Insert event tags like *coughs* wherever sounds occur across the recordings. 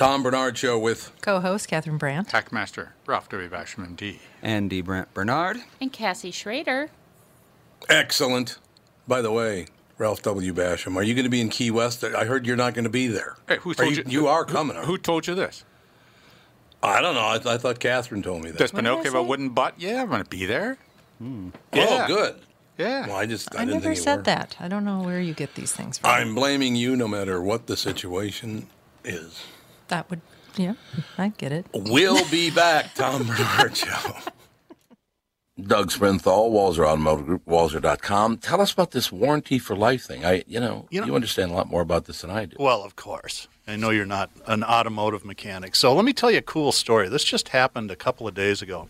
Tom Barnard Show with co-host Catherine Brandt, Hackmaster Ralph W. Basham, D. Andy Brent Barnard, and Cassie Schrader. Excellent. By the way, Ralph W. Basham, are you going to be in Key West? I heard you're not going to be there. Hey, who Are told you? you? You are coming. Who, aren't who told you this? I don't know. I, I thought Catherine told me that. Does What did I Pinocchio have a wooden butt? Yeah, I'm going to be there. Hmm. Oh, Yeah. good. Yeah. Well, I just I, I, didn't never think you said that. I don't know where you get these things from. I'm blaming you, no matter what the situation is. That would, yeah, I get it. We'll be back, Tom Barnard Doug Sprinthal, Walser Automotive Group, Walser.com. Tell us about this warranty for life thing. I, you know, You you, understand a lot more about this than I do. Well, of course. I know you're not an automotive mechanic. So let me tell you a cool story. This just happened a couple of days ago.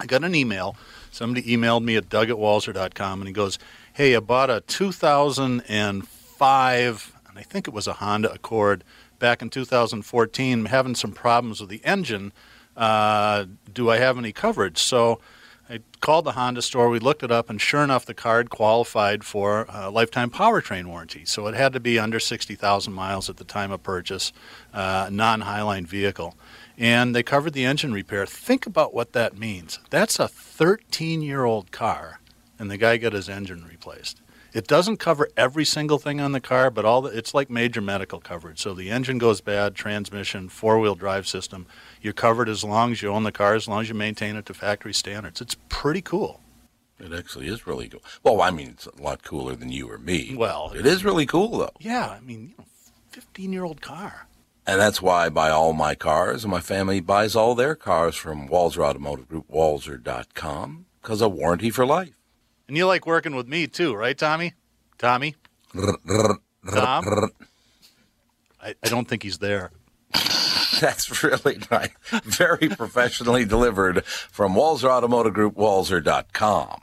I got an email. Somebody emailed me at doug at walser.com and he goes, Hey, I bought a 2005, and I think it was a Honda Accord back in 2014. Having some problems with the engine. Uh, do I have any coverage? So I called the Honda store. We looked it up, and sure enough, the card qualified for a lifetime powertrain warranty. So it had to be under 60,000 miles at the time of purchase, uh, non Highline vehicle. And they covered the engine repair. Think about what that means. That's a 13 year old car, and the guy got his engine replaced. It doesn't cover every single thing on the car, but all the, it's like major medical coverage. So the engine goes bad, transmission, four wheel drive system. You're covered as long as you own the car, as long as you maintain it to factory standards. It's pretty cool. It actually is really cool. Well, I mean, it's a lot cooler than you or me. Well, it is really cool, though. Yeah, I mean, you know, 15 year old car. And that's why I buy all my cars, and my family buys all their cars from Walser Automotive Group, Walser.com, because of warranty for life. And you like working with me too, right, Tommy? Tommy? Tom? I, I don't think he's there. *laughs* That's really nice. Very professionally delivered from Walser Automotive Group, Walser.com.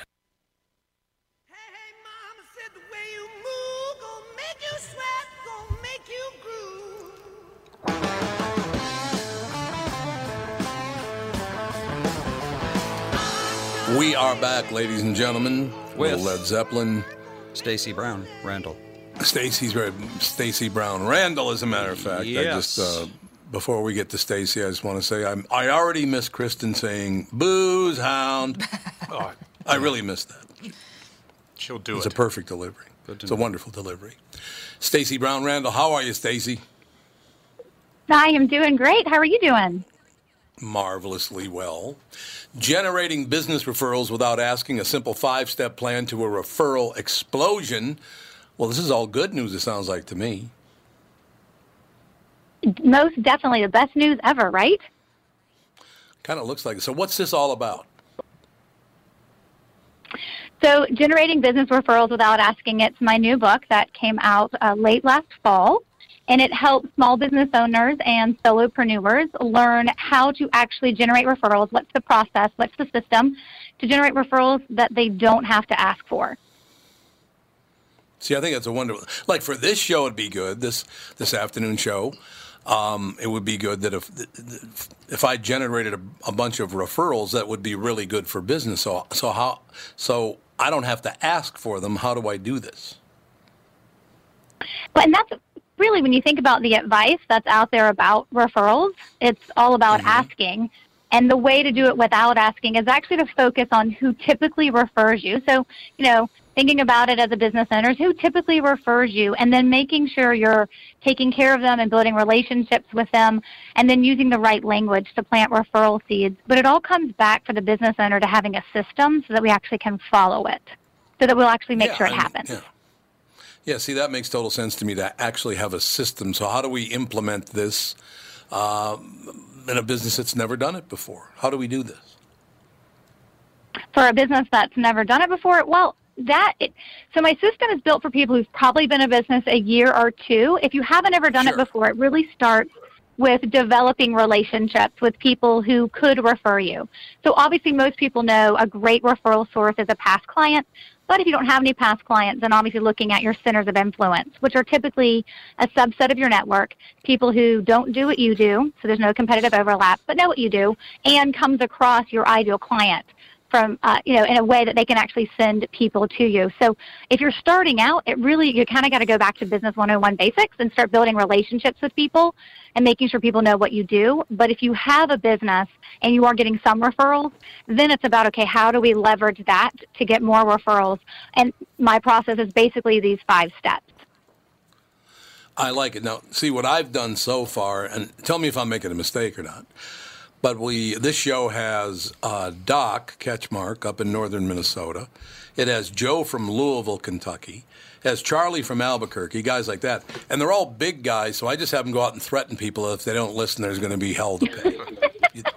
We are back, ladies and gentlemen, with With- Led Zeppelin. Stacey Brown, Randall. Stacey's very Stacey Brown Randall, as a matter of fact. I Yes. just uh, before we get to Stacey, I just want to say I'm, I already miss Kristen saying "booze hound." *laughs* Oh, I really miss that. she'll do It's it. It's a perfect delivery. Good to It's a wonderful delivery. Stacey Brown Randall, how are you, Stacey? I am doing great. How are you doing? Marvelously well. Generating business referrals without asking a simple five-step plan to a referral explosion. Well, this is all good news. It sounds like to me. Most definitely the best news ever, right? Kind of looks like it. So, what's this all about? So, generating business referrals without asking. It's my new book that came out uh, late last fall, and it helps small business owners and solopreneurs learn how to actually generate referrals. What's the process? What's the system to generate referrals that they don't have to ask for? See, I think that's a wonderful. Like for this show, it'd be good. This this afternoon show, um, it would be good that if if I generated a, a, bunch of referrals, that would be really good for business. So so how so I don't have to ask for them. How do I do this? Well, and that's really when you think about the advice that's out there about referrals, it's all about mm-hmm. asking. And the way to do it without asking is actually to focus on who typically refers you. So, you know, thinking about it as a business owner, who typically refers you, and then making sure you're taking care of them and building relationships with them, and then using the right language to plant referral seeds. But it all comes back for the business owner to having a system so that we actually can follow it, so that we'll actually make yeah, sure it I happens. yeah. Yeah, see, that makes total sense to me to actually have a system. So, how do we implement this um, in a business that's never done it before? How do we do this? For a business that's never done it before, well, that it, so my system is built for people who've probably been in business a year or two. If you haven't ever done sure. it before, it really starts with developing relationships with people who could refer you. So obviously most people know a great referral source is a past client, but if you don't have any past clients, then obviously looking at your centers of influence, which are typically a subset of your network, people who don't do what you do, so there's no competitive overlap, but know what you do, and comes across your ideal client from uh, you know in a way that they can actually send people to you. So if you're starting out, it really you kind of got to go back to business 101 basics and start building relationships with people and making sure people know what you do. But if you have a business and you are getting some referrals, then it's about okay, how do we leverage that to get more referrals? And my process is basically these five steps. I like it. Now, see what I've done so far, and tell me if I'm making a mistake or not. But we this show has uh, Doc Ketchmark up in northern Minnesota. It has Joe from Louisville, Kentucky. It has Charlie from Albuquerque, guys like that, and they're all big guys. So I just have them go out and threaten people if they don't listen. There's going to be hell to pay. *laughs*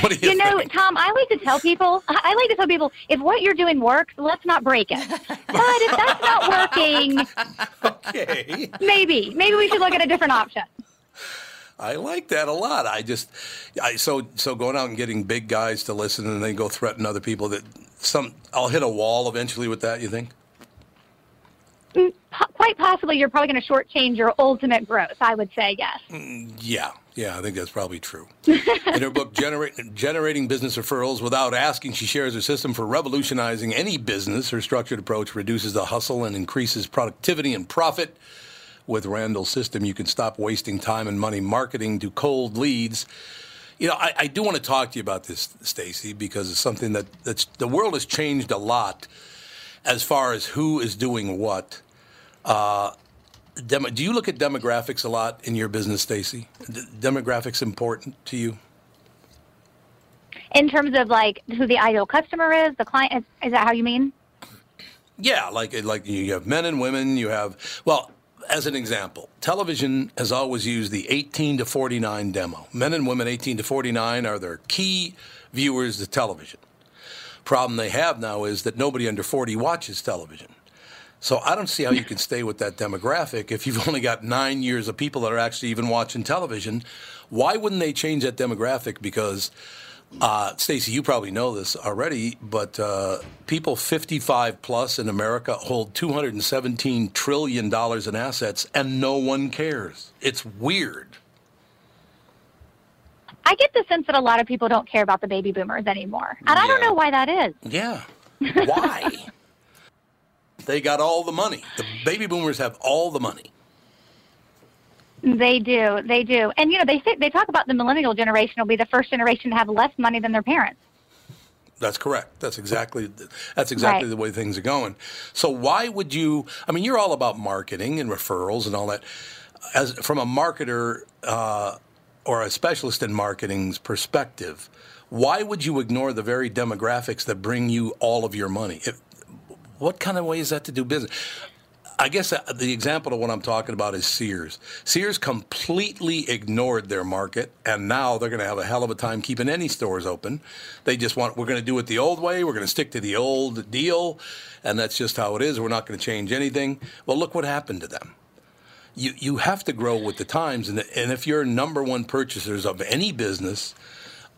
What do you, you know, think? Tom, I like to tell people, I like to tell people, if what you're doing works, let's not break it. But if that's not working, *laughs* okay, maybe, maybe we should look at a different option. I like that a lot. I just, I so so going out and getting big guys to listen and then go threaten other people. That some I'll hit a wall eventually with that. You think? Mm, quite possibly, you're probably going to shortchange your ultimate growth. I would say yes. Mm, yeah, yeah, I think that's probably true. *laughs* In her book, Generating Business Referrals Without Asking, she shares her system for revolutionizing any business. Her structured approach reduces the hustle and increases productivity and profit with Randall's system, you can stop wasting time and money marketing to cold leads. You know, I, I do want to talk to you about this, Stacey, because it's something that that's the world has changed a lot as far as who is doing what. Uh, demo, do you look at demographics a lot in your business, Stacey? D- demographics important to you? In terms of like who the ideal customer is, the client is, is that how you mean? Yeah, like like you have men and women. You have well, as an example, television has always used the 18 to 49 demo. Men and women 18 to 49 are their key viewers to television. Problem they have now is that nobody under 40 watches television. So I don't see how you can stay with that demographic if you've *laughs* only got nine years of people that are actually even watching television. Why wouldn't they change that demographic? Because uh, Stacy, you probably know this already, but uh, people 55 plus in America hold 217 trillion dollars in assets, and no one cares. It's weird. I get the sense that a lot of people don't care about the baby boomers anymore, and yeah. I don't know why that is. Yeah, *laughs* why? they got all the money. The baby boomers have all the money. They do, they do, and you know they they talk about the millennial generation will be the first generation to have less money than their parents. That's correct. That's exactly that's exactly right. the way things are going. So why would you? I mean, you're all about marketing and referrals and all that. As from a marketer uh, or a specialist in marketing's perspective, why would you ignore the very demographics that bring you all of your money? If, what kind of way is that to do business? I guess uh, the example of what I'm talking about is Sears. Sears completely ignored their market, and now they're going to have a hell of a time keeping any stores open. They just want, we're going to do it the old way, we're going to stick to the old deal, and that's just how it is. We're not going to change anything. Well, look what happened to them. You, you have to grow with the times, and, and if you're number one purchasers of any business,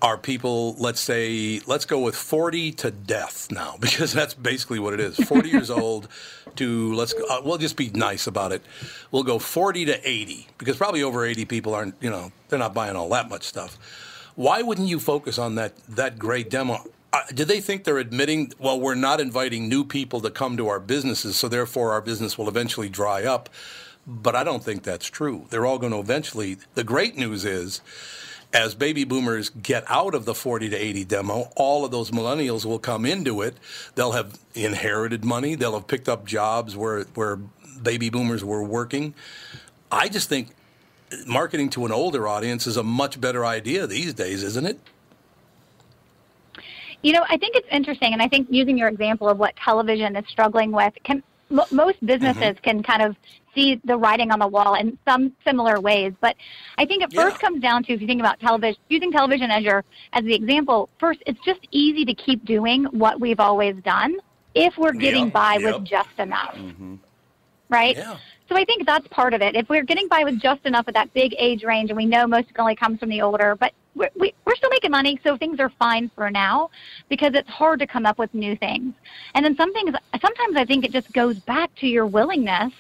are people, let's say, let's go with 40 to death now, *laughs* because that's basically what it is. 40 *laughs* years old to, let's go, uh, we'll just be nice about it. We'll go 40 to 80, because probably over 80 people aren't, you know, they're not buying all that much stuff. Why wouldn't you focus on that, that great demo? Uh, do they think they're admitting, well, we're not inviting new people to come to our businesses, so therefore our business will eventually dry up? But I don't think that's true. They're all going to eventually. The great news is, as baby boomers get out of the 40 to 80 demo, all of those millennials will come into it. They'll have inherited money. They'll have picked up jobs where where baby boomers were working. I just think marketing to an older audience is a much better idea these days, isn't it? You know, I think it's interesting, and I think using your example of what television is struggling with, can m- most businesses mm-hmm. can kind of see the writing on the wall in some similar ways. But I think it first yeah. comes down to if you think about television, using television as your as the example. First, it's just easy to keep doing what we've always done if we're getting by yep. with just enough, mm-hmm. right? Yeah. So I think that's part of it. If we're getting by with just enough at that big age range, and we know most of it only comes from the older, but we're, we, we're still making money, so things are fine for now because it's hard to come up with new things. And then some things, sometimes I think it just goes back to your willingness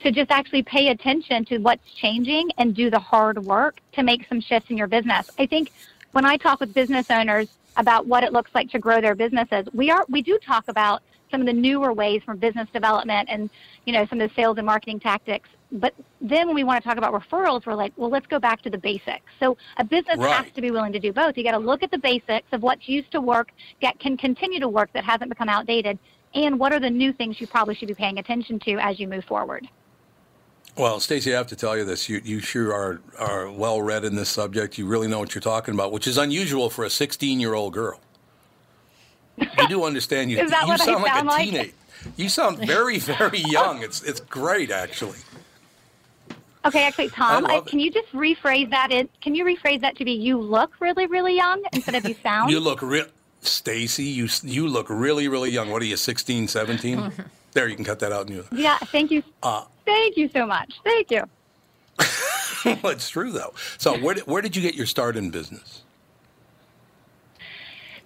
to just actually pay attention to what's changing and do the hard work to make some shifts in your business. I think when I talk with business owners about what it looks like to grow their businesses, we are we do talk about some of the newer ways from business development and you know some of the sales and marketing tactics but then when we want to talk about referrals we're like well let's go back to the basics so a business right. has to be willing to do both you got to look at the basics of what's used to work that can continue to work that hasn't become outdated and what are the new things you probably should be paying attention to as you move forward well, Stacey, I have to tell you this. You, you sure are, are well read in this subject. You really know what you're talking about, which is unusual for a 16 year old girl. You do understand. You, *laughs* you sound sound like a teenager. You sound very, very *laughs* young. It's it's great, actually. Okay, actually, Tom, I I, can you just rephrase that? In, can you rephrase that to be you look really, really young instead of you *laughs* sound? You look real, Stacy. You you look really, really young. What are you, 16, 17? *laughs* there, you can cut that out. And you. Yeah, thank you. Uh, thank you so much. Thank you. *laughs* well, it's true though. So, where did, where did you get your start in business?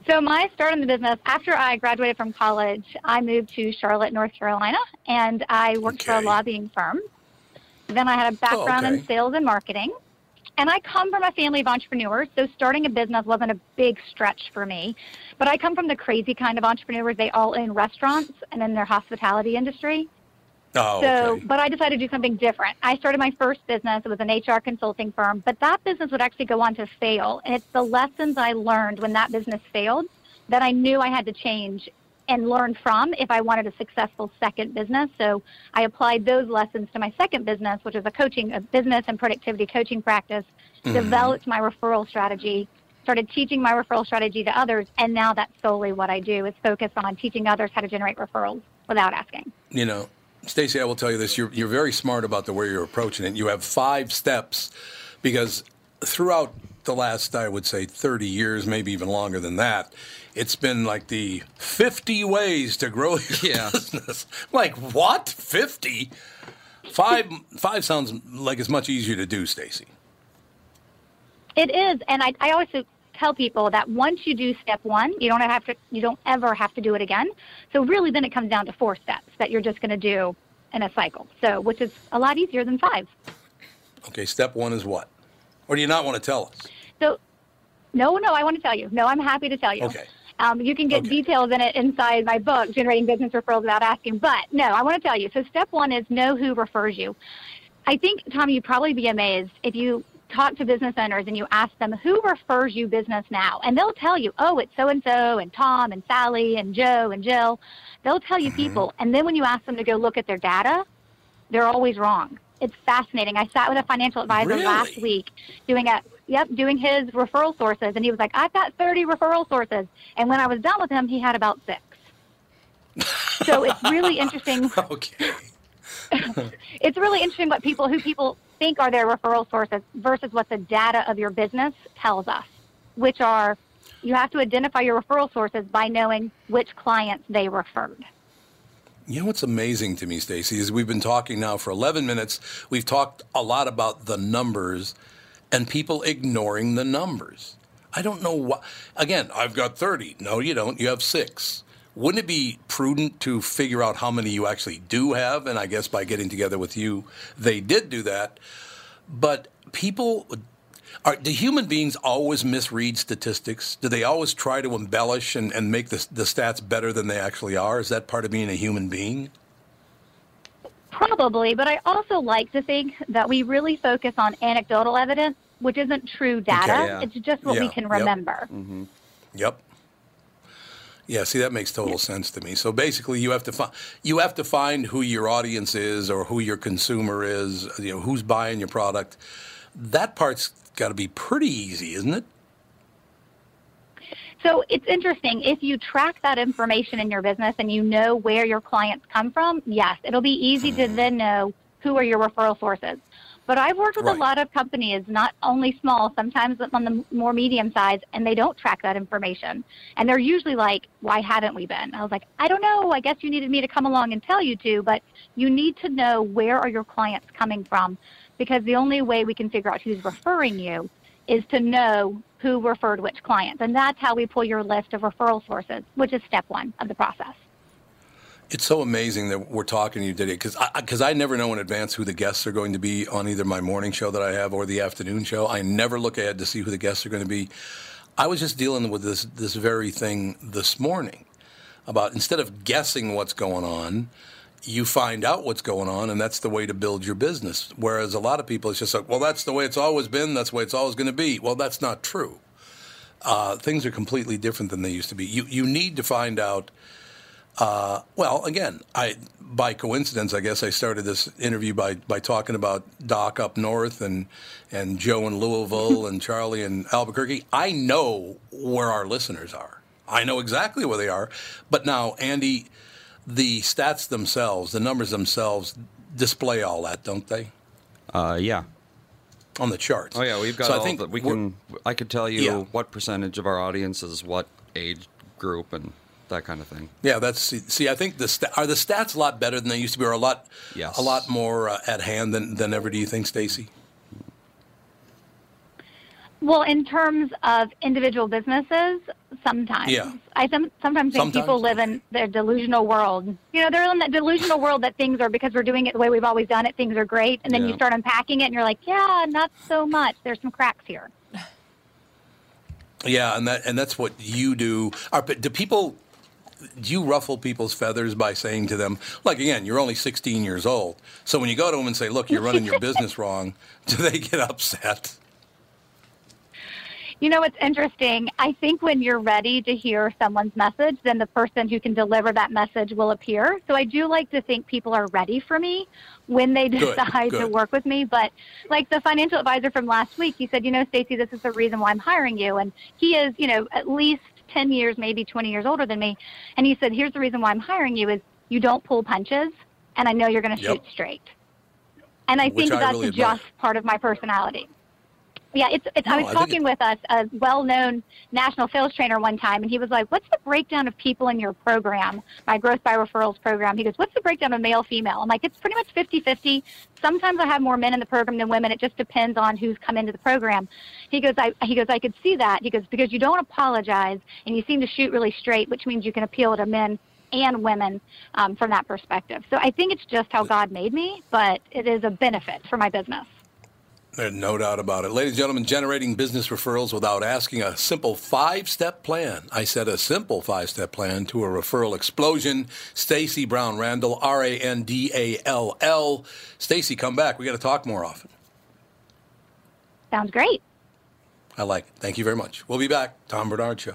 So my start in the business after I graduated from college, I moved to Charlotte, North Carolina, and I worked okay. for a lobbying firm. Then I had a oh, background oh, okay. in sales and marketing. And I come from a family of entrepreneurs, so starting a business wasn't a big stretch for me. But I come from the crazy kind of entrepreneurs. They all own restaurants and in their hospitality industry. Oh, so, okay. but I decided to do something different. I started my first business. It was an HR consulting firm, but that business would actually go on to fail. And it's the lessons I learned when that business failed that I knew I had to change and learn from if I wanted a successful second business. So I applied those lessons to my second business, which is a coaching, a business and productivity coaching practice, mm-hmm. developed my referral strategy, started teaching my referral strategy to others, and now that's solely what I do is focus on teaching others how to generate referrals without asking. You know, Stacey, I will tell you this: you're you're very smart about the way you're approaching it. You have five steps because throughout the last, I would say, 30 years, maybe even longer than that, it's been like the 50 ways to grow your yeah. business. *laughs* Like what? 50? Five five sounds like it's much easier to do, Stacey. It is, and I, I always tell people that once you do step one, you don't have to, you don't ever have to do it again. So really, then it comes down to four steps that you're just going to do in a cycle. So, which is a lot easier than five. Okay, step one is what? Or do you not want to tell us? So, no, no, I want to tell you. No, I'm happy to tell you. Okay. Um, you can get okay. details in it inside my book, Generating Business Referrals Without Asking. But no, I want to tell you. So, step one is know who refers you. I think, Tom, you'd probably be amazed if you talk to business owners and you ask them who refers you business now, and they'll tell you, oh, it's so and so, and Tom, and Sally, and Joe, and Jill. They'll tell you mm-hmm. people, and then when you ask them to go look at their data, they're always wrong. It's fascinating. I sat with a financial advisor really? last week doing a yep doing his referral sources, and he was like, I've got 30 referral sources, and when I was done with him, he had about six. *laughs* so it's really interesting. *laughs* okay. *laughs* it's really interesting what people who people think are their referral sources versus what the data of your business tells us, which are you have to identify your referral sources by knowing which clients they referred. You know what's amazing to me, Stacey, is we've been talking now for 11 minutes. We've talked a lot about the numbers and people ignoring the numbers. I don't know why. Again, I've got 30. No, you don't. You have six. Wouldn't it be prudent to figure out how many you actually do have? And I guess by getting together with you, they did do that. But people are, do human beings always misread statistics? Do they always try to embellish and, and make the, the stats better than they actually are? Is that part of being a human being? Probably, but I also like to think that we really focus on anecdotal evidence, which isn't true data. Okay, yeah. It's just what we Yeah, can yep. remember. Mm-hmm. Yep. Yeah, see that makes total sense to me. So basically you have to find you have to find who your audience is or who your consumer is, you know, who's buying your product. That part's got to be pretty easy, isn't it? So it's interesting. If you track that information in your business and you know where your clients come from, yes, it'll be easy to mm-hmm. then know who are your referral sources. But I've worked with Right. a lot of companies, not only small, sometimes on the more medium size, and they don't track that information. And they're usually like, why haven't we been? I was like, I don't know. I guess you needed me to come along and tell you to, but you need to know where are your clients coming from because the only way we can figure out who's referring you is to know who referred which clients. And that's how we pull your list of referral sources, which is step one of the process. It's so amazing that we're talking to you today because I, cause I never know in advance who the guests are going to be on either my morning show that I have or the afternoon show. I never look ahead to see who the guests are going to be. I was just dealing with this this very thing this morning about instead of guessing what's going on, you find out what's going on, and that's the way to build your business. Whereas a lot of people, it's just like, well, that's the way it's always been. That's the way it's always going to be. Well, that's not true. Uh, things are completely different than they used to be. You you need to find out. Uh, well, again, I by coincidence, I guess I started this interview by, by talking about Doc up north and and Joe in Louisville *laughs* and Charlie in Albuquerque. I know where our listeners are. I know exactly where they are. But now, Andy, the stats themselves, the numbers themselves, display all that, don't they? Uh, yeah. On the charts. Oh yeah, we've got So I think that. We can. I could tell you Yeah. what percentage of our audience is what age group and that kind of thing. Yeah, that's see. I think the sta- are the stats a lot better than they used to be, or a lot, Yes. a lot more uh, at hand than, than ever. Do you think, Stacey? Well, in terms of individual businesses, sometimes. Yeah. I some, sometimes think people live in their delusional world. You know, they're in that delusional world that things are because we're doing it the way we've always done it, things are great. And then you start unpacking it and you're like, yeah, not so much. There's some cracks here. Yeah, and that and that's what you do. Are, but do people? Do you ruffle people's feathers by saying to them, like again, you're only 16 years old. So when you go to them and say, "Look, you're running your business *laughs* wrong," do they get upset? You know, it's interesting. I think when you're ready to hear someone's message, then the person who can deliver that message will appear. So I do like to think people are ready for me when they Good, *laughs* decide to work with me. But like the financial advisor from last week, he said, you know, Stacey, this is the reason why I'm hiring you. And he is, you know, at least 10 years, maybe 20 years older than me. And he said, here's the reason why I'm hiring you is you don't pull punches, and I know you're going to Yep. shoot straight. And I Which think I that's really just part of my personality. Yeah, it's, it's No, I I was think talking it- with a, a well-known national sales trainer one time, and he was like, "What's the breakdown of people in your program, my Growth by Referrals program?" He goes, "What's the breakdown of male female?" I'm like, "It's pretty much 50-50. Sometimes I have more men in the program than women. It just depends on who's come into the program." He goes, "I he goes, I could see that." He goes, "Because you don't apologize and you seem to shoot really straight, which means you can appeal to men." And women um, from that perspective. So I think it's just how God made me, but it is a benefit for my business. There's no doubt about it. Ladies and gentlemen, generating business referrals without asking a simple five step plan. I said a simple five step plan to a referral explosion. Stacey Brown Randall, R A N D A L L. Stacey, come back. We got to talk more often. Sounds great. I like it. Thank you very much. We'll be back. Tom Barnard Show.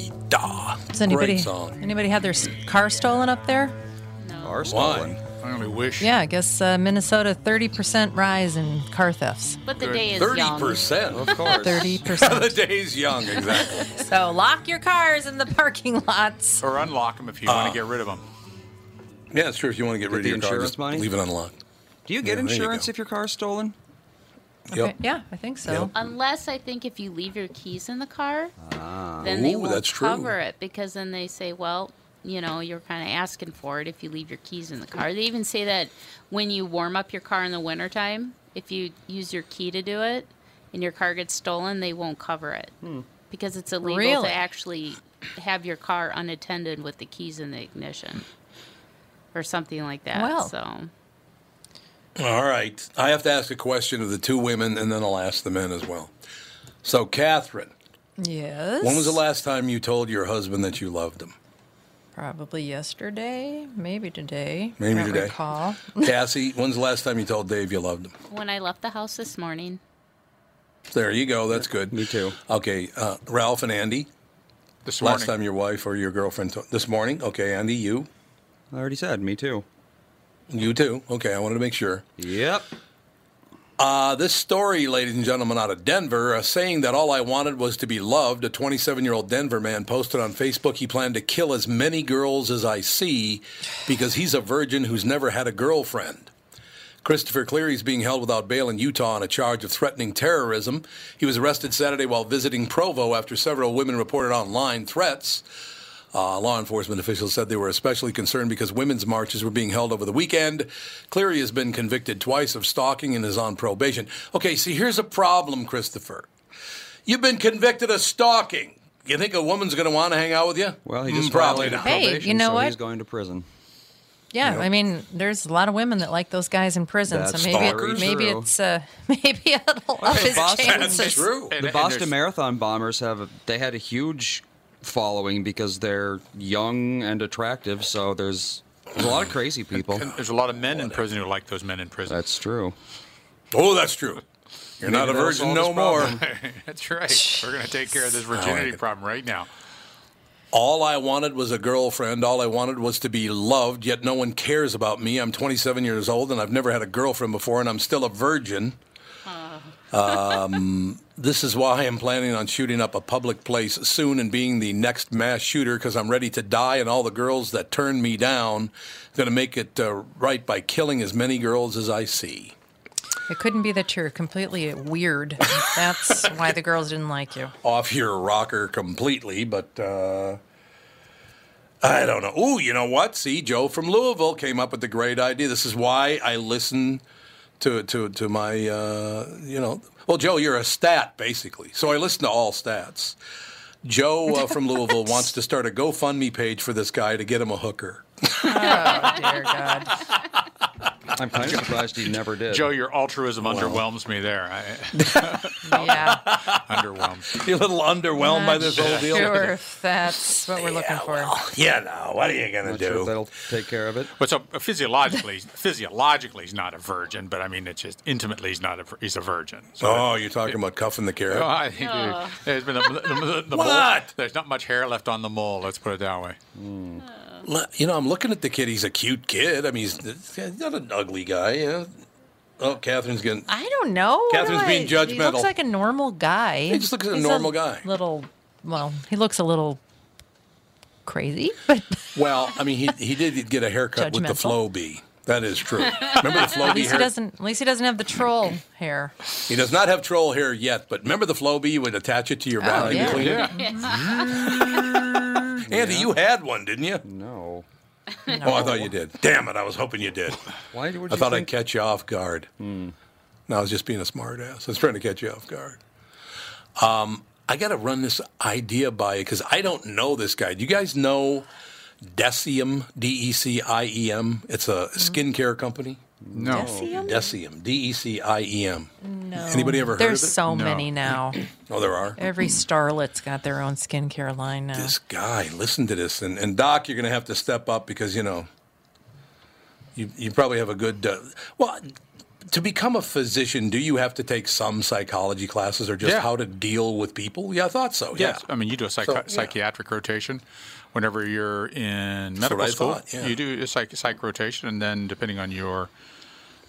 Da. Does anybody Great song. anybody had their s- car stolen up there? Are stolen. I only wish. Yeah, I guess uh, Minnesota 30% rise in car thefts. But the day is Thirty young. percent. Of course. 30%. *laughs* the day's young, exactly. *laughs* so lock your cars in the parking lots. Or unlock them if you Uh, want to get rid of them. yeah, it's true. If you want to get rid of the your car, insurance just money? leave it unlocked. Do you Yeah, get there you insurance go. if your car's stolen? Okay, Yeah, I think so. Yep. Unless I think if you leave your keys in the car, Ah. Then they Ooh, won't that's true. cover it because then they say, well, you know, you're kind of asking for it if you leave your keys in the car. They even say that when you warm up your car in the wintertime, if you use your key to do it and your car gets stolen, they won't cover it hmm. because it's illegal Really? to actually have your car unattended with the keys in the ignition or something like that. Well. so All right. I have to ask a question of the two women, and then I'll ask the men as well. So, Catherine, Yes. when was the last time you told your husband that you loved him? Probably yesterday, maybe today. Maybe Don't today. Recall. *laughs* *laughs* Cassie, when's the last time you told Dave you loved him? when I left the house this morning, There you go. That's good. Me too. Okay. Uh, Ralph and Andy, This morning. last time your wife or your girlfriend to- this morning? Okay, Andy, you? I already said, me too. You too? Okay, I wanted to make sure. Yep. Uh, this story, ladies and gentlemen, out of Denver, uh, saying that all I wanted was to be loved. A 27 year old Denver man posted on Facebook he planned to kill as many girls as I see because he's a virgin who's never had a girlfriend. Christopher Cleary is being held without bail in Utah on a charge of threatening terrorism. He was arrested Saturday while visiting Provo after several women reported online threats. Uh, law enforcement officials said they were especially concerned because women's marches were being held over the weekend. Cleary has been convicted twice of stalking and is on probation. Okay, see, here's a problem, Christopher. You've been convicted of stalking. You think a woman's going to want to hang out with you? Well, he Mm, just probably not. Hey, you know so what? he's going to prison. Yeah, I mean, there's a lot of women that like those guys in prison, That's so maybe it, maybe true. it's uh, *laughs* maybe it'll up his Boston- chances. That's true. The and Boston there's- Marathon bombers have a, they had a huge following because they're young and attractive. So there's a lot of crazy people. And there's a lot of men in prison who like those men in prison. That's true. Oh, that's true. You're not a virgin no more. *laughs* *laughs* That's right. We're going to take care of this virginity it. problem right now. All I wanted was a girlfriend. All I wanted was to be loved, yet no one cares about me. I'm 27 years old and I've never had a girlfriend before, and I'm still a virgin. Um, this is why I'm planning on shooting up a public place soon and being the next mass shooter because I'm ready to die, and all the girls that turn me down, going to make it uh, right by killing as many girls as I see. It couldn't be that you're completely weird. That's *laughs* why the girls didn't like you. off your rocker completely, but uh, I don't know. Ooh, you know what? See, Joe from Louisville came up with the great idea. This is why I listen to to to my uh, you know. Well, Joe, you're a stat basically, so I listen to all stats. Joe uh, from Louisville *laughs* wants to start a GoFundMe page for this guy to get him a hooker. Oh dear God! I'm kind of surprised he never did. Joe, your altruism underwhelms me there. I, *laughs* Yeah. underwhelmed. You're a little underwhelmed by this whole deal. Sure, if that's what we're looking for. Yeah, no. What are you gonna Not sure do? that'll take care of it. But so uh, physiologically, physiologically, he's not a virgin. But I mean, it's just intimately, he's not a he's a virgin. So Oh, you're talking about cuffing the carrot. Oh, I think you- there's been a, the, the mole- What? There's not much hair left on the mole. Let's put it that way. Le- You know, I'm looking at the kid. He's a cute kid. I mean, he's, he's not an ugly guy. You know? Oh, Catherine's getting. I don't know. Catherine's do being I- He looks like a normal guy. He just looks like a He's normal guy. Little, well, he looks a little crazy, *laughs* but Well, I mean, he he did get a haircut with the Judgmental. Flowbee. That is true. *laughs* Remember the at Flow least hair? he doesn't. At least he doesn't have the troll hair. He does not have troll hair yet, but remember the Flowbee? You would attach it to your vacuum yeah. cleaner. *laughs* Andy, you had one, didn't you? No. Oh, I thought you did. Damn it! I was hoping you did. Why would you I you thought I'd catch you off guard. No, I was just being a smartass. I was trying to catch you off guard. Um, I got to run this idea by you because I don't know this guy. Do you guys know Deciem? D E C I E M. It's a skincare company. No. Deciem? Deciem. D E C I E M. No. Anybody ever heard There's of it? There's so No. many now. *clears throat* Oh, there are. Every starlet's got their own skincare line now. This guy, listen to this, and, and Doc, you're going to have to step up because you know you you probably have a good. Uh, well, to become a physician, do you have to take some psychology classes or just Yeah. how to deal with people? Yeah, I thought so. Yeah. I mean, you do a psych- So, yeah. psychiatric rotation. Whenever you're in medical school, thought, yeah. you do a psych, psych rotation, and then depending on your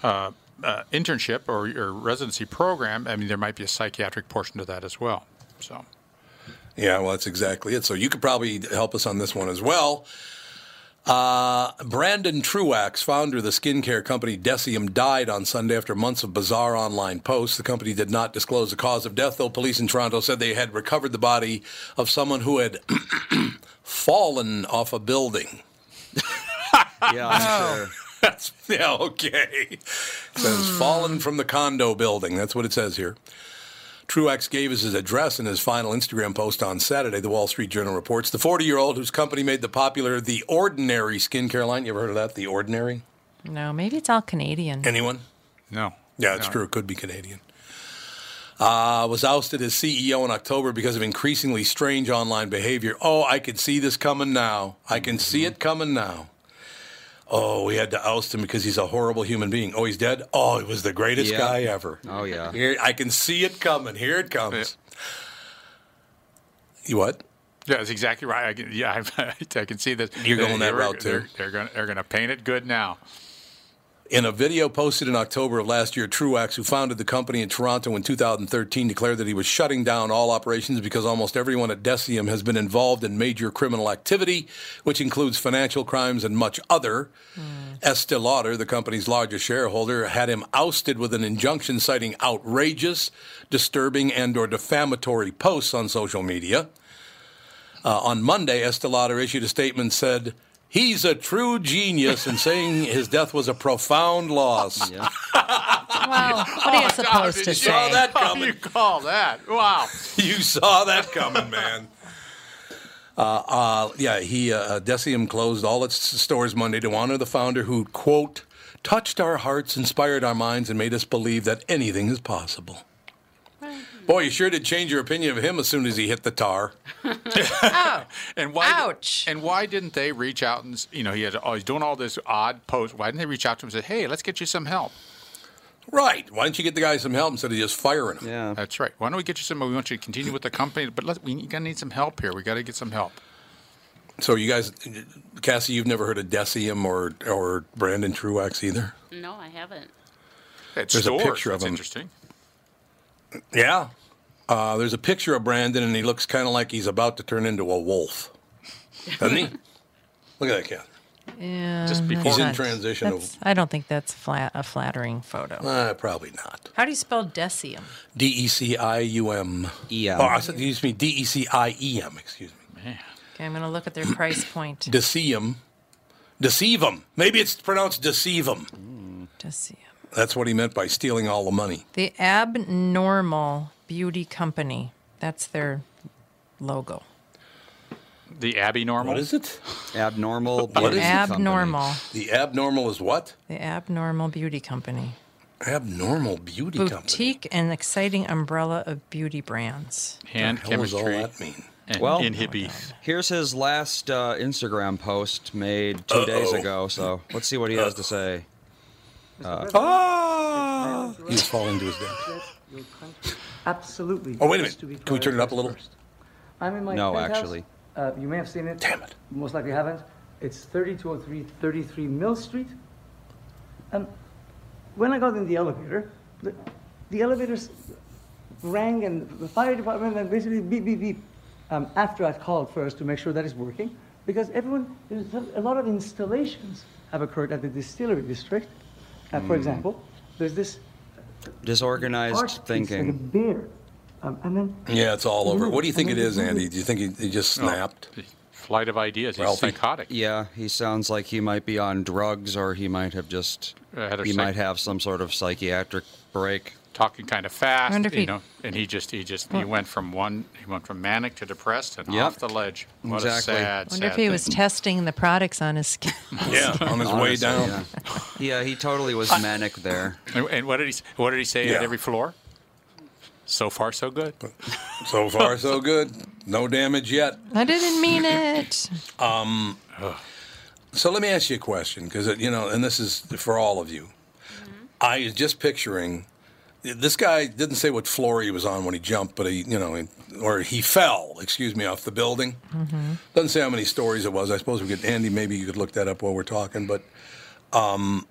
uh, uh, internship or your residency program, I mean, there might be a psychiatric portion to that as well. So, Yeah, well, that's exactly it. So you could probably help us on this one as well. Uh, Brandon Truax, founder of the skincare company Deciem, died on Sunday after months of bizarre online posts. The company did not disclose the cause of death, though police in Toronto said they had recovered the body of someone who had *clears throat* fallen off a building. *laughs* Yeah, I'm sure. That's yeah, okay. It says fallen from the condo building. That's what it says here. Truax gave us his address in his final Instagram post on Saturday. The Wall Street Journal reports the 40-year-old whose company made the popular The Ordinary skincare line. You ever heard of that? The Ordinary? No, maybe it's all Canadian. Anyone? no. Yeah, it's No. true. It could be Canadian. Uh, was ousted as CEO in October because of increasingly strange online behavior. Oh, I can see this coming now. I can see it coming now. Oh, we had to oust him because he's a horrible human being. Oh, he's dead? Oh, he was the greatest Yeah. guy ever. Oh yeah. Here, I can see it coming. Here it comes. You what? Yeah, that's exactly right. I can, yeah, I, *laughs* I can see that. You're going that They're- route, too. They're, they're going. They're going to paint it good now. In a video posted in October of last year, Truax, who founded the company in Toronto in 2013, declared that he was shutting down all operations because almost everyone at Deciem has been involved in major criminal activity, which includes financial crimes and much other. Estee Lauder, the company's largest shareholder, had him ousted with an injunction citing outrageous, disturbing, and/or defamatory posts on social media. Uh, on Monday, Estee Lauder issued a statement and said. He's a true genius in saying his death was a profound loss. *laughs* Well, what are you supposed to you saw say? that How do coming. you call that? Wow. *laughs* You saw that coming, man. Uh, uh, yeah, he uh, Deciem closed all its stores Monday to honor the founder who quote touched our hearts, inspired our minds, and made us believe that anything is possible. Boy, you sure did change your opinion of him as soon as he hit the tar. *laughs* Oh, *laughs* And why? Ouch. And why didn't they reach out and you know he had oh, he's doing all this odd posts. Why didn't they reach out to him and say, hey, let's get you some help? Right. Why don't you get the guy some help instead of just firing him? Yeah. That's right. Why don't we get you some? We want you to continue with the company, but let, we gotta need some help here. We got to get some help. So you guys, Cassie, you've never heard of Deciem or or Brandon Truax either? No, I haven't. At There's a picture of that's him. Interesting. Yeah. Uh, there's a picture of Brandon, and he looks kind of like he's about to turn into a wolf. Doesn't he? *laughs* Look at that cat. yeah. Just before- He's in that's- transition of- that's- I don't think that's flat, a flattering photo. Uh, probably not. How do you spell Decium? D E C I U M. E-M. Oh, I said, excuse me, D E C I E M, excuse me. Okay, I'm going to look at their price point. Deceive Deceive 'em. Maybe it's pronounced deceive 'em. Decium. That's what he meant by stealing all the money. The Abnormal Beauty Company. That's their logo. The Abbey Normal. What is it? Abnormal. What beauty is it? company. Abnormal. The abnormal is what? The Abnormal Beauty Company. Abnormal beauty company. Boutique and exciting umbrella of beauty brands. Hand What the hell does all chemistry. that mean? And Well- inhibith. Here's his last uh, Instagram post made 2 days Uh-oh. ago. So let's see what he has to say. Ah! He's falling to his death. Absolutely. Oh, wait a minute. Can we turn it up a little? I'm in my No, actually. Uh, you may have seen it. Damn it. Most likely haven't. It's 3203 33 Mill Street. And when I got in the elevator, the, the elevators rang and the fire department and basically beep, beep, beep. Um, after I'd called first to make sure that it's working, because everyone, there's a lot of installations have occurred at the distillery district. Uh, Hmm. For example, there's this Disorganized arch piece, like a thinking. Um, and then Yeah, it's all over. What do you think it is, Andy? Do you think he, he just snapped? Flight of ideas. He's Ralphie. psychotic. Yeah, he sounds like he might be on drugs or he might have just. Uh, had he psych- might have some sort of psychiatric break. Talking kind of fast, wonder if you he- know, and he just he just he went from one he went from manic to depressed and Yep. off the ledge. What Exactly. a sad, wonder if sad he thing. was testing the products on his skin. *laughs* Yeah, on his *laughs* way Honestly, down. Yeah. yeah, he totally was manic there. And, and what did he what did he say Yeah. at every floor? So far, so good. So far, so good. No damage yet. I didn't mean it. *laughs* Um, so let me ask you a question, because uh, you know, and this is for all of you. Mm-hmm. I was just picturing this guy didn't say what floor he was on when he jumped, but he, you know, or he fell. Excuse me, off the building. Doesn't say how many stories it was. I suppose we could, Andy. Maybe you could look that up while we're talking. But um,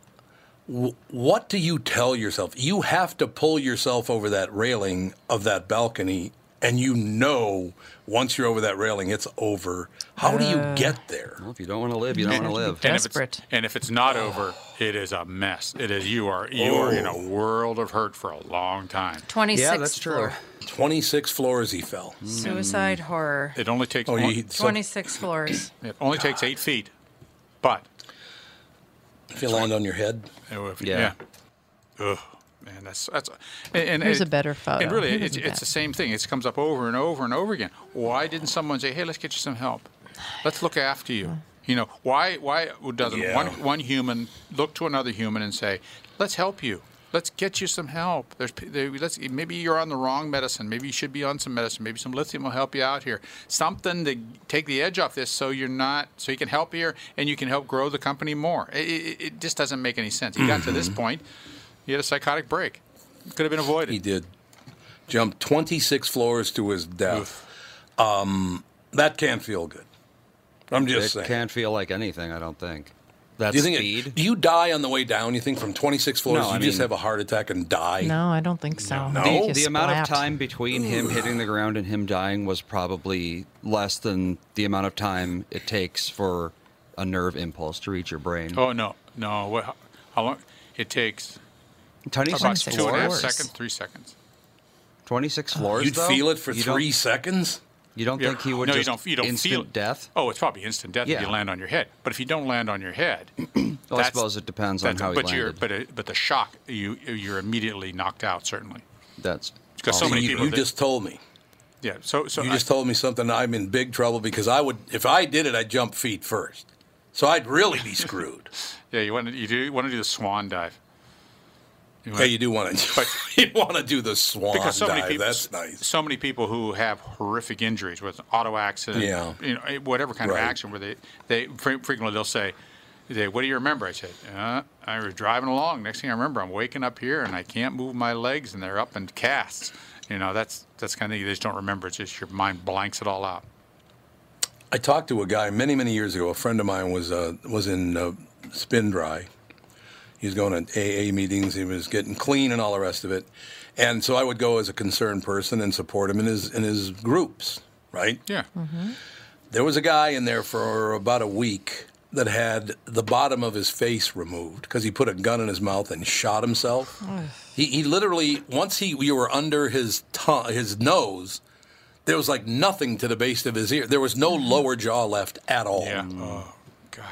w- what do you tell yourself? You have to pull yourself over that railing of that balcony, and you know once you're over that railing, it's over. How do you uh, get there? Well, if you don't want to live, you don't want to live. And if, Desperate. it's, and if it's not over, it is a mess. It is you are you are in a oh. world of hurt for a long time. 26 Yeah, that's true. floor. 26 floors he fell. Suicide hmm. horror. It only takes Oh, one- you, so 26 floors. *coughs* it only takes eight feet, but if you land on your head, if, Yeah. yeah. Ugh, man, that's that's. And, and Here's it- a better photo. And really, He it's, wasn't it's bad. the same thing. It comes up over and over and over again. Why didn't someone say, "Hey, let's get you some help. Let's look after you"? You know, why why doesn't Yeah. one one human look to another human and say, "Let's help you. Let's get you some help." There's there, let's maybe you're on the wrong medicine. Maybe you should be on some medicine. Maybe some lithium will help you out here. Something to take the edge off this, so you're not so you can help here and you can help grow the company more. It, it, it just doesn't make any sense. He got to this point, he had a psychotic break. Could have been avoided. he did jump 26 floors to his death. Um, that can't feel good. I'm just It saying. can't feel like anything, I don't think. That do you think speed. It, do you die on the way down? You think from 26 floors No, you I just mean- have a heart attack and die? No, I don't think so. No? I The- the amount of time between him hitting the ground and him dying was probably less than the amount of time it takes for a nerve impulse to reach your brain. Oh no, no. What, how, how long? It takes Twenty about six two and a half floors. seconds, three seconds. Twenty six floors. You'd though? feel it for You don't- three seconds? You don't Yeah. think he would no, just you don't. You don't instant feel death? Oh, it's probably instant death if you land on your head. But if you don't land on your head, *clears throat* Well, I suppose it depends on how he but you're landed. but it, but the shock you you're immediately knocked out certainly. That's Because so also- many you, people you that- just told me. Yeah. So so You I- just told me something. I'm in big trouble because I would, if I did it, I'd jump feet first. So I'd really be screwed. *laughs* yeah you want to you do want to do the swan dive. You yeah, wanna- you do want to. *laughs* You want to do the swan because so many dive. people, That's nice. So many people who have horrific injuries with auto accident, Yeah. you know, eh, whatever kind Right. of accident, where they they frequently they'll say, they, "What do you remember?" I said, uh, "I was driving along. Next thing I remember, I'm waking up here and I can't move my legs, and they're up in casts." You know, that's that's kind of thing you just don't remember. It's just your mind blanks it all out. I talked to a guy many, many years ago. A friend of mine was uh, was in uh, Spin Dry. He was going to AA meetings. He was getting clean and all the rest of it. And so I would go as a concerned person and support him in his in his groups. Right. Yeah. Mm-hmm. There was a guy in there for about a week that had the bottom of his face removed because he put a gun in his mouth and shot himself. he, he literally once he you were under his tongue, his nose. There was like nothing to the base of his ear. There was no mm-hmm. lower jaw left at all. Yeah. Oh God.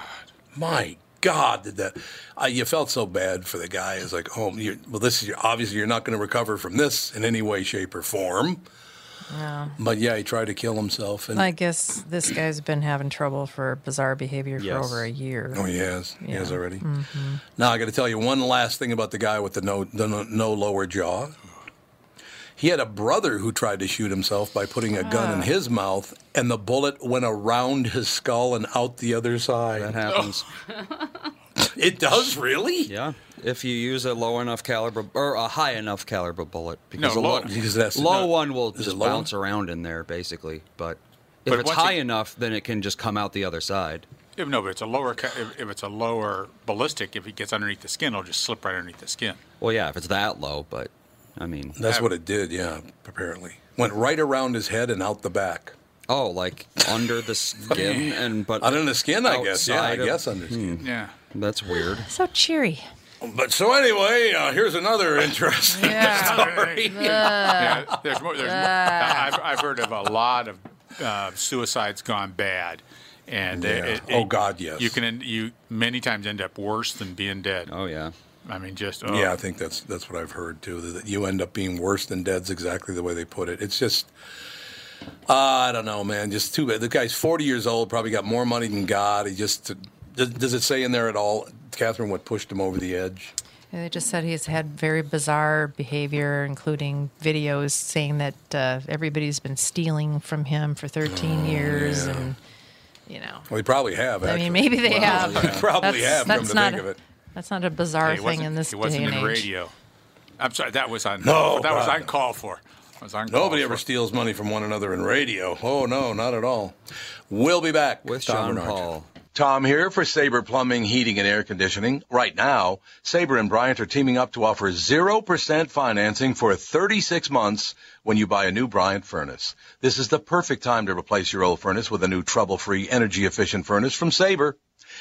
My God, did that? I, you felt so bad for the guy. It's like, oh, you're, well, this is your, obviously you're not going to recover from this in any way, shape, or form. No. But yeah, he tried to kill himself. And I guess this guy's been having trouble for bizarre behavior for Yes. over a year. Oh, he has. He has Yeah. already. Mhm. Now I got to tell you one last thing about the guy with the no, the no, no lower jaw. He had a brother who tried to shoot himself by putting a gun in Ah. his mouth, and the bullet went around his skull and out the other side. That happens. *laughs* It does really? Yeah. If you use a low enough caliber or a high enough caliber bullet, No, because a low- low, because that's- low no. one will Is it just low? bounce around in there, basically. But if But it's once high it- enough, then it can just come out the other side. If, no, but it's a lower. ca- If, if it's a lower ballistic, if it gets underneath the skin, it'll just slip right underneath the skin. Well, yeah, if it's that low, but I mean, That's what it did. Yeah, apparently went right around his head and out the back. Oh, like under the skin *laughs* and but Under the skin, I guess. Yeah, I of- guess under the skin. Yeah, that's weird. So cheery. But so anyway, uh, here's another interesting *laughs* story. yeah, there's more. There's more. Ah. I've, I've heard of a lot of uh, suicides gone bad, and Yeah. it, it, Oh, God, yes. You can you many times end up worse than being dead. Oh yeah. I mean, just oh. Yeah, I think that's that's what I've heard too. That you end up being worse than dead's exactly the way they put it. It's just, uh, I don't know, man. Just too bad. The guy's forty years old, probably got more money than God. He just does, does it say in there at all, Catherine, what pushed him over the edge? Yeah, They just said he's had very bizarre behavior, including videos saying that uh, everybody's been stealing from him for 13 years, yeah. and you know. Well, they probably have. I mean, maybe they Well, have. *laughs* They probably That's- have. that's come to not think a- of it. That's not a bizarre Hey, it thing wasn't- in this It wasn't day and in age. radio. I'm sorry, that was on. No, that was God. uncalled for. Was uncalled Nobody for. ever steals money from one another in radio. Oh no, not at all. We'll be back with Tom Sean Barnard. Paul. Tom here for Sabre Plumbing, Heating, and Air Conditioning. Right now, Sabre and Bryant are teaming up to offer 0% financing for 36 months when you buy a new Bryant furnace. This is the perfect time to replace your old furnace with a new trouble-free, energy-efficient furnace from Sabre.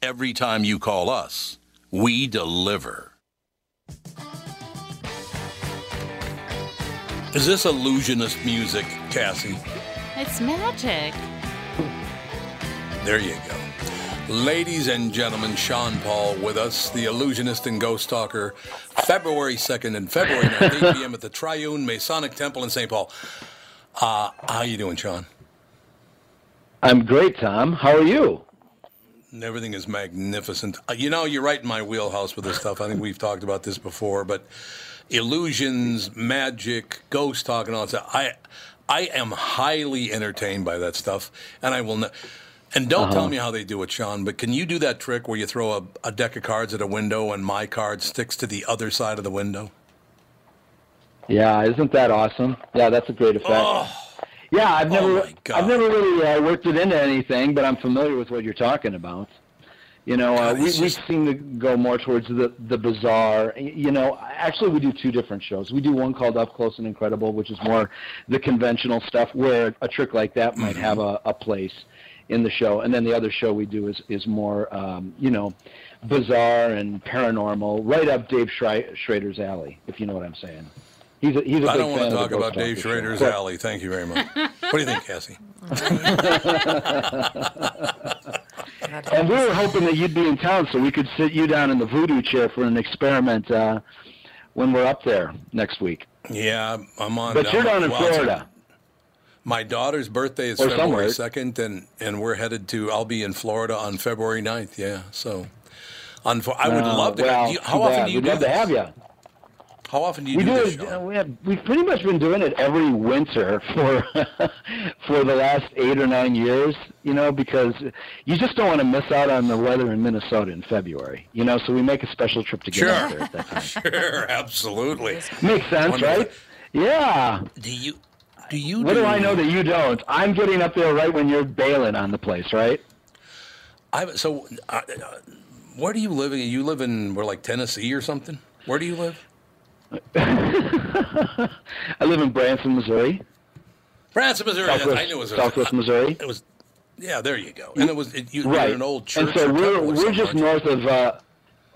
Every time you call us, we deliver. Is this illusionist music, Cassie? It's magic. There you go. Ladies and gentlemen, Sean Paul with us, the illusionist and ghost talker, February 2nd and February 9th, 8 *laughs* p.m. at the Triune Masonic Temple in St. Paul. Uh, how you doing, Sean? I'm great, Tom. How are you? Everything is magnificent. Uh, you know, you're right in my wheelhouse with this stuff. I think we've talked about this before, but illusions, magic, ghost talk, and all that stuff. I, I am highly entertained by that stuff, and I will not. And don't tell Uh-huh. me how they do it, Sean, but can you do that trick where you throw a, a deck of cards at a window and my card sticks to the other side of the window? Yeah, isn't that awesome? Yeah, that's a great effect. Oh. Yeah, I've never, my God. I've never really uh, worked it into anything, but I'm familiar with what you're talking about. You know, uh, we, it's we seem to go more towards the the bizarre. You know, actually, we do two different shows. We do one called Up Close and Incredible, which is more the conventional stuff, where a trick like that might Mm-hmm. have a, a place in the show, and then the other show we do is is more, um, you know, bizarre and paranormal, right up Dave Schre- Schrader's alley, if you know what I'm saying. He's a, he's a I big don't want to talk about Dave Talker show. Schrader's But- alley. Thank you very much. what do you think, Cassie? *laughs* And we were hoping that you'd be in town so we could sit you down in the voodoo chair for an experiment uh, when we're up there next week. Yeah, I'm on. But you're down in well, Florida. My daughter's birthday is Or February 2nd, and, and we're headed to, I'll be in Florida on February 9th. Yeah. So on, I would Uh, love to. Well, you- how often bad. do you We'd do love this? to have you. How often do you we do do this it. show? uh, We have, we've pretty much been doing it every winter *laughs* for for the last eight or nine years. You know, because you just don't want to miss out on the weather in Minnesota in February. You know, so we make a special trip to get Sure. out there at that time. *laughs* Sure, absolutely. Makes sense, Wonderful. right? Yeah. Do you do you What do do I know that you don't? I'm getting up there right when you're bailing on the place, right? I so uh, uh, where do you live? You live in where like Tennessee or something? Where do you live? *laughs* I live in Branson, Missouri. Branson, Missouri. Southwest, I knew it was Southwest Missouri. It was yeah. There you go. And it was it, you, right. an old church. and so we're we're just north of. Uh,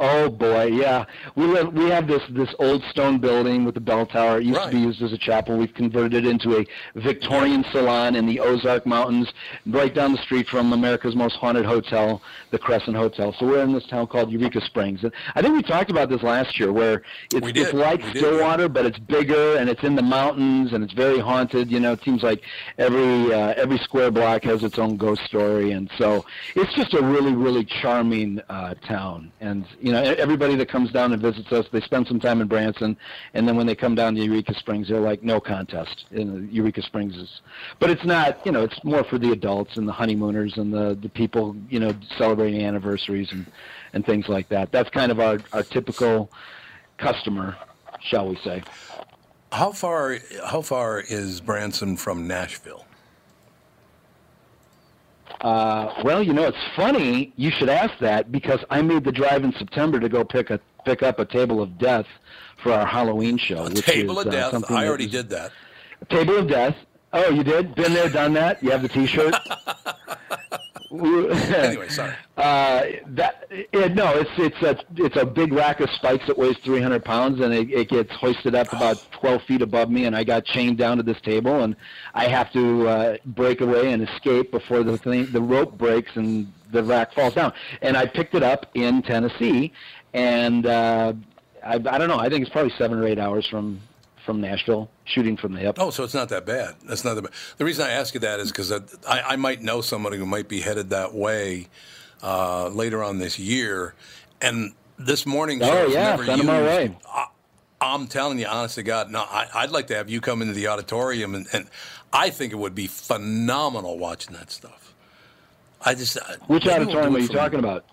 oh boy, yeah. We live, we have this this old stone building with the bell tower. It used to be used as a chapel. We've converted it into a Victorian salon in the Ozark Mountains, right down the street from America's most haunted hotel, the Crescent Hotel. So we're in this town called Eureka Springs. And I think we talked about this last year, where it's, it's like Stillwater, but it's bigger and it's in the mountains and it's very haunted. You know, it seems like every uh, every square block has its own ghost story, and so it's just a really really charming uh, town. And you know, e- everybody that comes down and visits us, they spend some time in Branson, and then when they come down to Eureka Springs, they're like, no contest. And Eureka Springs is, but it's not. You know, it's more for the adults and the honeymooners and the the people you know celebrating anniversaries and and things like that. That's kind of our our typical customer, shall we say. How far how far is Branson from Nashville? Uh, well, you know, it's funny you should ask that because I made the drive in September to go pick a pick up a table of death for our Halloween show. which Table is, of uh, Death. I already is- did that. Table of Death. Oh, you did? Been there, done that? You have the T-shirt? *laughs* *laughs* anyway, *laughs* sorry. Uh, that it, no, it's it's a it's a big rack of spikes that weighs 300 pounds, and it, it gets hoisted up about 12 feet above me, and I got chained down to this table, and I have to uh, break away and escape before the thing the rope breaks and the rack falls down. And I picked it up in Tennessee, and uh, I, I don't know, I think it's probably seven or eight hours from from Nashville, shooting from the hip. Oh, so it's not that bad. That's not that bad. The reason I ask you that is because I, I might know somebody who might be headed that way uh, later on this year, and this morning Oh, yeah, never send used. our way. I, I'm telling you, honest to God, no, I, I'd like to have you come into the auditorium, and, and I think it would be phenomenal watching that stuff. I just uh, Which auditorium are you talking about?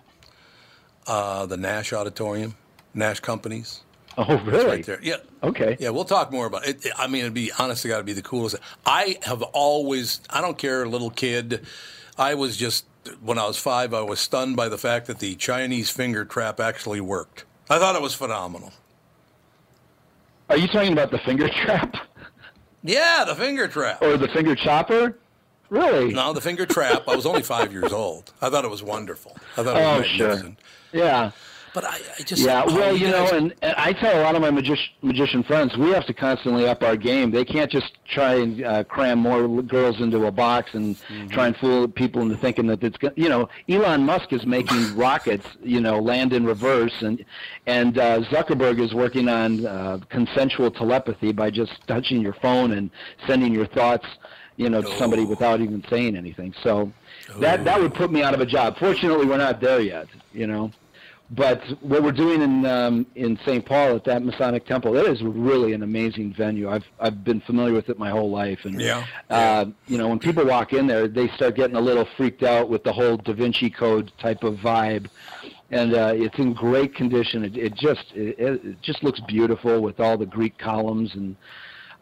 Uh, the Nash Auditorium, Nash Companies. Oh, really? right there. Yeah. Okay. Yeah, we'll talk more about it. I mean, it'd be honestly got to be the coolest. I have always, I don't care, little kid. I was just when I was five, I was stunned by the fact that the Chinese finger trap actually worked. I thought it was phenomenal. Are you talking about the finger *laughs* trap Yeah, the finger trap. or the finger chopper? Really? No, the finger trap. I was only five years old. I thought it was wonderful. I thought it was Oh, sure. Yeah. But I, I just yeah, well, you you know, guys- and, and I tell a lot of my magic, magician friends, we have to constantly up our game. They can't just try and uh, cram more girls into a box and Mm-hmm. try and fool people into thinking that it's, go- you know, Elon Musk is making *laughs* rockets, you know, land in reverse, and and uh, Zuckerberg is working on uh, consensual telepathy by just touching your phone and sending your thoughts, you know, to somebody without even saying anything. So that that would put me out of a job. Fortunately, we're not there yet, you know. But what we're doing in um, in St. Paul at that Masonic Temple, that is really an amazing venue. I've I've been familiar with it my whole life, and Yeah. uh, you know when people walk in there, they start getting a little freaked out with the whole Da Vinci Code type of vibe, and uh, it's in great condition. It, it just it, it just looks beautiful with all the Greek columns and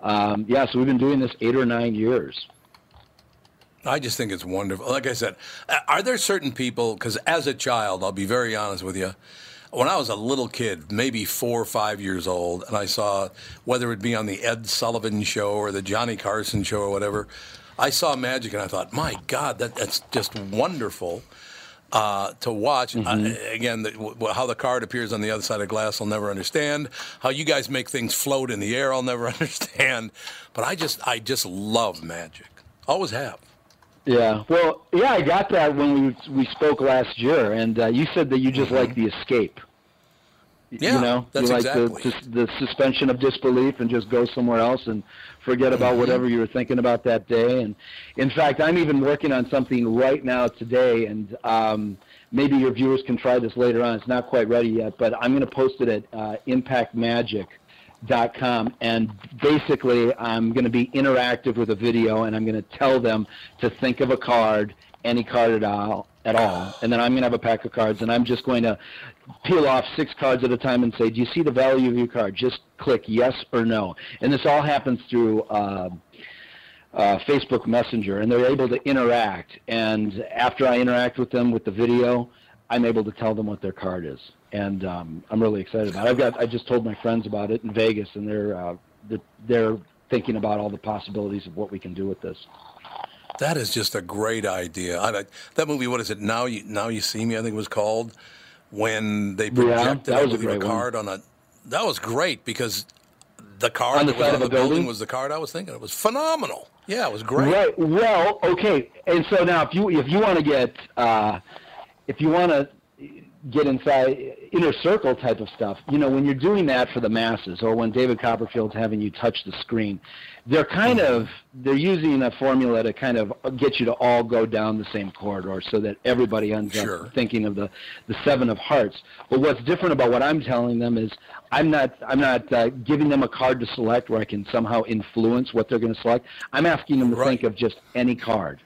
um, yeah. So we've been doing this eight or nine years. I just think it's wonderful. Like I said, uh, are there certain people? Because as a child, I'll be very honest with you. When I was a little kid, maybe four or five years old, and I saw whether it be on the Ed Sullivan show or the Johnny Carson show or whatever, I saw magic and I thought, my God, that, that's just wonderful uh, to watch. Mm-hmm. Uh, again, the, w- how the card appears on the other side of glass, I'll never understand. How you guys make things float in the air, I'll never *laughs* understand. But I just, I just love magic. Always have. Yeah, well, yeah, I got that when we we spoke last year, and uh, you said that you just like the escape. Yeah, you know, that's you like exactly the, the suspension of disbelief and just go somewhere else and forget about Mhm. whatever you were thinking about that day. And in fact, I'm even working on something right now today, and um, maybe your viewers can try this later on. It's not quite ready yet, but I'm going to post it at uh, impactmagic.com. And basically, I'm going to be interactive with a video, and I'm going to tell them to think of a card, any card at all, at all. And then I'm going to have a pack of cards, and I'm just going to peel off six cards at a time and say, "Do you see the value of your card?" Just click yes or no. And this all happens through. Uh, uh, Facebook Messenger, and they're able to interact. And after I interact with them with the video, I'm able to tell them what their card is, and um, I'm really excited about it. I've got I just told my friends about it in Vegas, and they're uh, they're, thinking about all the possibilities of what we can do with this. That is just a great idea. I, that movie, what is it? Now you now you see me. I think it was called when they Yeah, projected that was a great one. card on a. That was great because the card On the that was side on of the building building? was the card I was thinking. It was phenomenal. Yeah, it was great. Right. Well, okay. And so now, if you if you want to get uh, if you want to get inside inner circle type of stuff, you know, when you're doing that for the masses, or when David Copperfield's having you touch the screen, they're kind of they're using a formula to kind of get you to all go down the same corridor, so that everybody ends Sure. up thinking of the the seven of hearts. But what's different about what I'm telling them is I'm not I'm not uh, giving them a card to select where I can somehow influence what they're going to select. I'm asking them to think of just any card.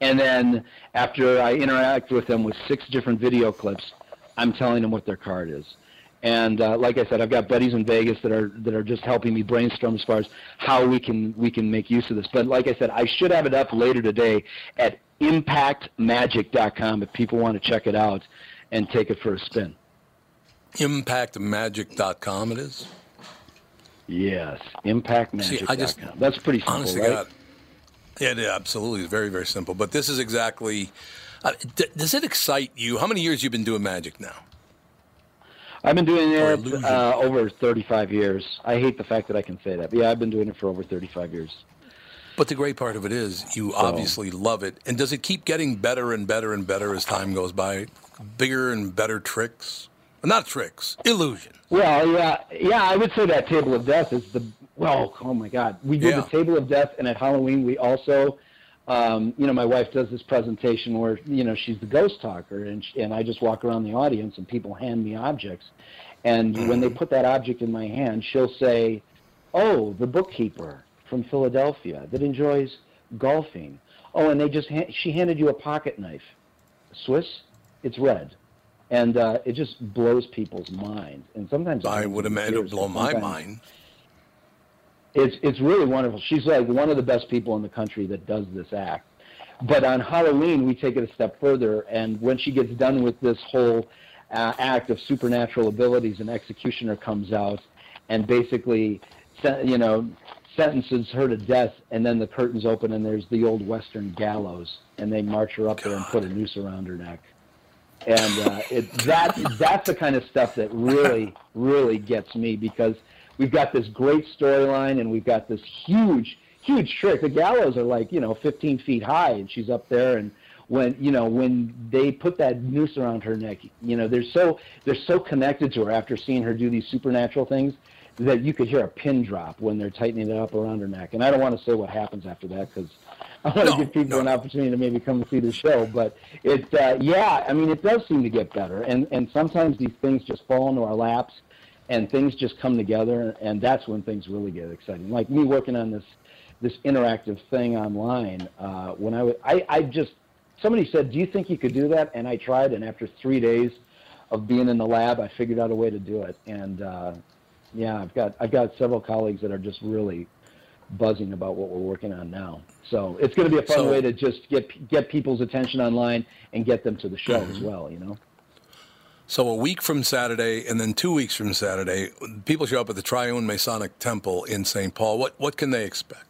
And then after I interact with them with six different video clips, I'm telling them what their card is. And uh, like I said, I've got buddies in Vegas that are that are just helping me brainstorm as far as how we can we can make use of this. But like I said, I should have it up later today at impactmagic.com if people want to check it out and take it for a spin. Impactmagic.com. It is. Yes, impactmagic.com. See, I just That's pretty simple, honestly, right? God, yeah, yeah, absolutely, it's very, very simple. But this is exactly. Uh, d- does it excite you? How many years you've been doing magic now? I've been doing it uh, over 35 years. I hate the fact that I can say that. But yeah, I've been doing it for over 35 years. But the great part of it is you obviously love it. And does it keep getting better and better and better as time goes by? Bigger and better tricks? Not tricks, illusion. Well, yeah, yeah, I would say that Table of Death is the well. Oh my God, we did Yeah. the Table of Death, and at Halloween we also, um, you know, my wife does this presentation where you know she's the ghost talker, and sh and I just walk around the audience, and people hand me objects, and when they put that object in my hand, she'll say, "Oh, the bookkeeper from Philadelphia that enjoys golfing." Oh, and they just ha- she handed you a pocket knife, Swiss. It's red. And uh, it just blows people's minds. And sometimes I would imagine it would blow my mind. It's it's really wonderful. She's like one of the best people in the country that does this act. But on Halloween, we take it a step further, and when she gets done with this whole uh, act of supernatural abilities, an executioner comes out and basically, you know, sentences her to death, and then the curtains open, and there's the old Western gallows, and they march her up there and put a noose around her neck. And uh, it, that that's the kind of stuff that really, really gets me because we've got this great storyline and we've got this huge, huge trick. The gallows are like you know 15 feet high, and she's up there. And when you know when they put that noose around her neck, you know they're so they're so connected to her after seeing her do these supernatural things that you could hear a pin drop when they're tightening it up around her neck. And I don't want to say what happens after that because I want to give people an opportunity to maybe come and see the show. But it, uh, yeah, I mean, it does seem to get better. And and sometimes these things just fall into our laps, and things just come together, and that's when things really get exciting. Like me working on this this interactive thing online. Uh, when I was, I, I just somebody said, "Do you think you could do that?" And I tried, and after three days of being in the lab, I figured out a way to do it. And uh, yeah, I've got I've got several colleagues that are just really buzzing about what we're working on now. So it's going to be a fun So- way to just get get people's attention online and get them to the show as well. You know. So a week from Saturday, and then two weeks from Saturday, people show up at the Triune Masonic Temple in St. Paul. What what can they expect?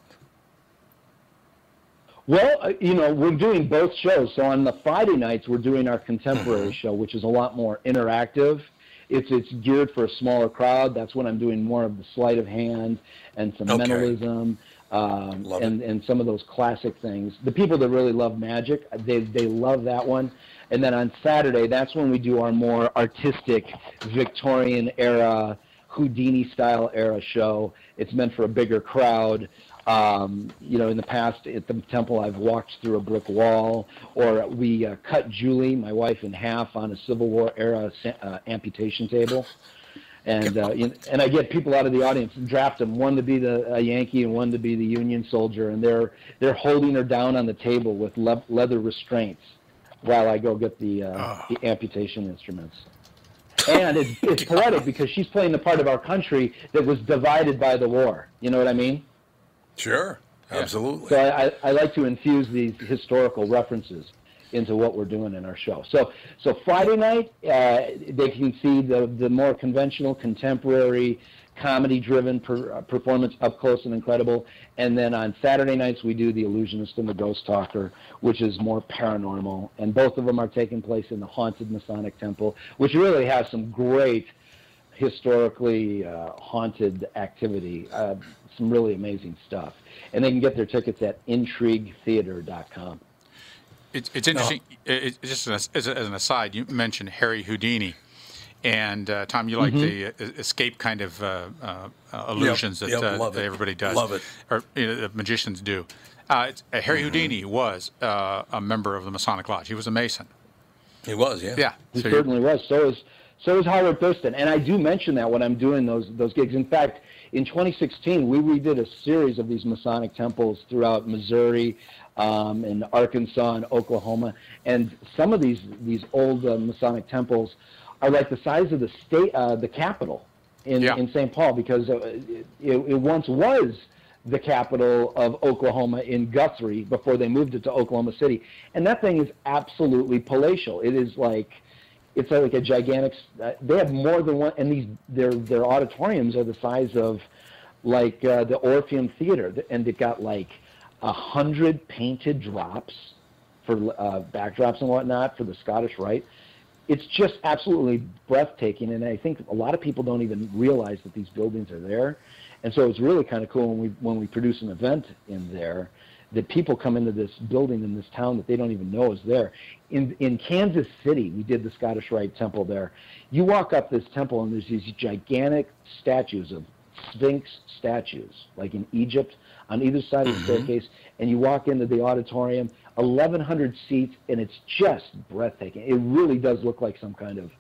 Well, uh, you know, we're doing both shows. So on the Friday nights, we're doing our contemporary show, which is a lot more interactive. It's it's geared for a smaller crowd. That's when I'm doing more of the sleight of hand and some Okay. mentalism. Um, and and some of those classic things. The people that really love magic, they they love that one. And then on Saturday, that's when we do our more artistic Victorian era Houdini style era show. It's meant for a bigger crowd. Um, you know, in the past at the temple, I've walked through a brick wall, or we uh, cut Julie, my wife, in half on a Civil War era uh, amputation table. And uh, you know, and I get people out of the audience and draft them, one to be the a Yankee and one to be the Union soldier, and they're they're holding her down on the table with le- leather restraints while I go get the uh, the amputation instruments. And it's, *laughs* it's poetic because she's playing the part of our country that was divided by the war. You know what I mean? Sure, absolutely. So I, I like to infuse these historical references into what we're doing in our show. So so Friday night uh, they can see the the more conventional, contemporary, comedy-driven per, uh, performance up close and incredible. And then on Saturday nights we do the Illusionist and the Ghost Talker, which is more paranormal. And both of them are taking place in the haunted Masonic Temple, which really has some great historically uh, haunted activity. Uh, some really amazing stuff. And they can get their tickets at intriguetheater.com. It's, it's interesting. It's just an, as, as an aside, you mentioned Harry Houdini. And uh, Tom, you like Mhm. the uh, escape kind of uh, uh, uh, illusions yep, that, uh, love that everybody does, Love it. or you know, the magicians do. Uh, it's, uh, Harry Mhm. Houdini was uh, a member of the Masonic Lodge. He was a Mason. He was, yeah. Yeah. He So certainly was. So is so is Howard Thurston, and I do mention that when I'm doing those those gigs. In fact, in 2016, we redid a series of these Masonic temples throughout Missouri, um, and Arkansas and Oklahoma, and some of these these old uh, Masonic temples are like the size of the state, uh, the Capitol in Yeah. in St. Paul, because uh, it, it once was the capital of Oklahoma in Guthrie before they moved it to Oklahoma City. And that thing is absolutely palatial. It is like it's like a gigantic. Uh, they have more than one, and these their their auditoriums are the size of like uh, the Orpheum Theater, and they've got like a hundred painted drops for uh, backdrops and whatnot for the Scottish Rite. It's just absolutely breathtaking, and I think a lot of people don't even realize that these buildings are there. And so it's really kind of cool when we when we produce an event in there that people come into this building in this town that they don't even know is there. In in Kansas City, we did the Scottish Rite Temple there. You walk up this temple and there's these gigantic statues of Sphinx statues, like in Egypt, on either side of the staircase, and you walk into the auditorium, 1,100 seats, and it's just breathtaking. It really does look like some kind of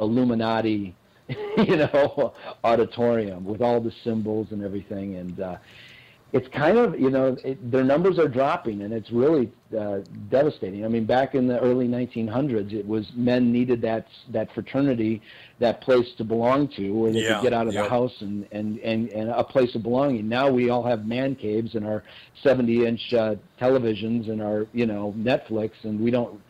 Illuminati, *laughs* you know, *laughs* auditorium with all the symbols and everything, and uh, it's kind of you know it, their numbers are dropping, and it's really uh, devastating. I mean, back in the early 1900s, it was men needed that that fraternity, that place to belong to, where they Yeah, could get out of yep. the house and, and and and a place of belonging. Now we all have man caves and our 70-inch uh, televisions and our you know Netflix, and we don't.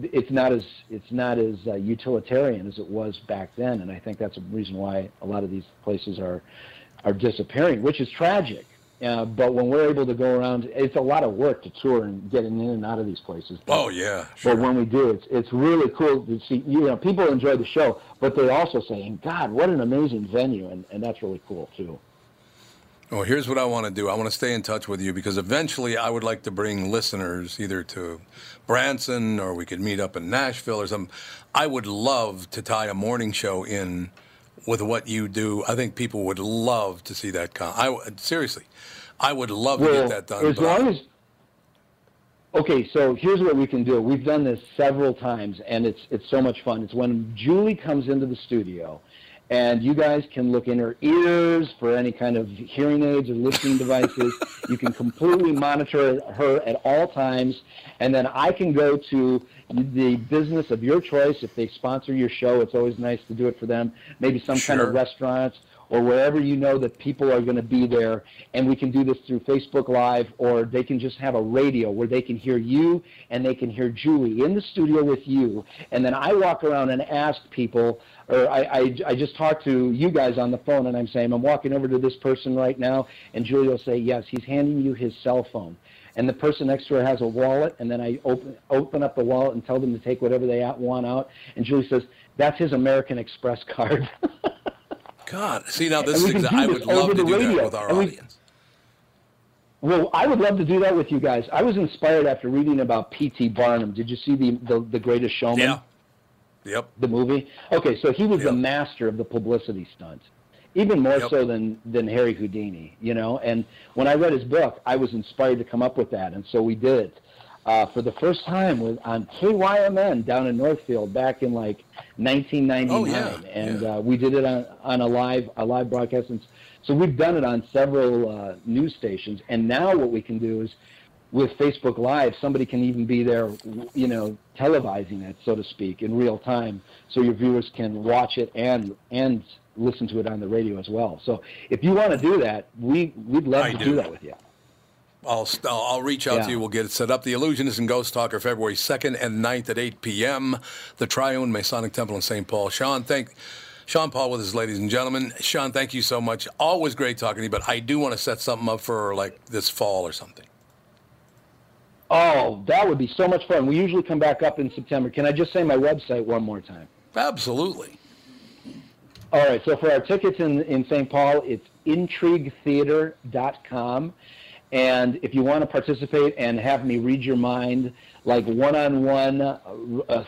It's not as it's not as uh, utilitarian as it was back then, and I think that's a reason why a lot of these places are are disappearing, which is tragic. Uh, but when we're able to go around, it's a lot of work to tour and getting in and out of these places. But, Oh yeah, sure. but when we do, it's it's really cool to see. You know, people enjoy the show, but they also say, "God, what an amazing venue!" And and that's really cool too. Well, here's what I want to do. I want to stay in touch with you because eventually I would like to bring listeners either to Branson or we could meet up in Nashville or something. I would love to tie a morning show in with what you do. I think people would love to see that. Con- I seriously, I would love to get that done. as long as okay, so here's what we can do. We've done this several times, and it's it's so much fun. It's when Julie comes into the studio, and you guys can look in her ears for any kind of hearing aids or listening *laughs* devices. You can completely monitor her at all times, and then I can go to the business of your choice. If they sponsor your show, it's always nice to do it for them. Maybe some kind of restaurants or wherever you know that people are going to be there. And we can do this through Facebook Live, or they can just have a radio where they can hear you and they can hear Julie in the studio with you. And then I walk around and ask people, or I, I, I just talk to you guys on the phone and I'm saying, I'm walking over to this person right now. And Julie will say, Yes, he's handing you his cell phone. And the person next to her has a wallet, and then I open open up the wallet and tell them to take whatever they want out. And Julie says, "That's his American Express card." *laughs* God, see now this is can exa- I would love to do that with our And we- audience. Well, I would love to do that with you guys. I was inspired after reading about P.T. Barnum. Did you see the the, the Greatest Showman? Yeah. Yep. The movie. Okay, so he was Yep. the master of the publicity stunt, even more Yep. so than than Harry Houdini. You know, and when I read his book, I was inspired to come up with that, and so we did it. Uh, for the first time with on KYMN down in Northfield back in like 1999, Oh, yeah, and Uh, we did it on, on a live a live broadcast. And so we've done it on several uh, news stations, and now what we can do is with Facebook Live, somebody can even be there, you know, televising it, so to speak, in real time, so your viewers can watch it and and listen to it on the radio as well. So if you want to do that, we we'd love I to do. do that with you. I'll, I'll I'll reach out Yeah. to you. We'll get it set up. The Illusionist and Ghost Talker, February 2nd and 9th at 8 p.m. The Triune Masonic Temple in St. Paul. Sean, thank Sean Paul with us, ladies and gentlemen. Sean, thank you so much. Always great talking to you, but I do want to set something up for like this fall or something. Oh, that would be so much fun. We usually come back up in September. Can I just say my website one more time? Absolutely. All right, so for our tickets in, in St. Paul, it's intriguetheater.com. And if you want to participate and have me read your mind, like one on one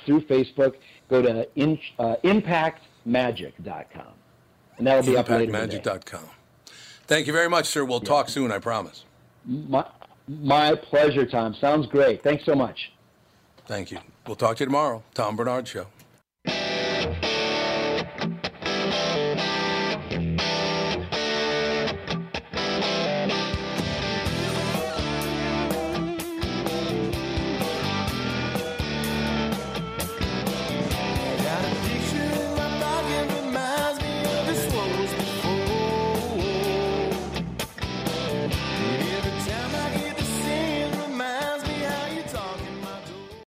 through Facebook, go to in, uh, impactmagic.com. And that'll be up later. today. ImpactMagic.com. Thank you very much, sir. We'll talk soon, I promise. My, my pleasure, Tom. Sounds great. Thanks so much. Thank you. We'll talk to you tomorrow. Tom Barnard Show.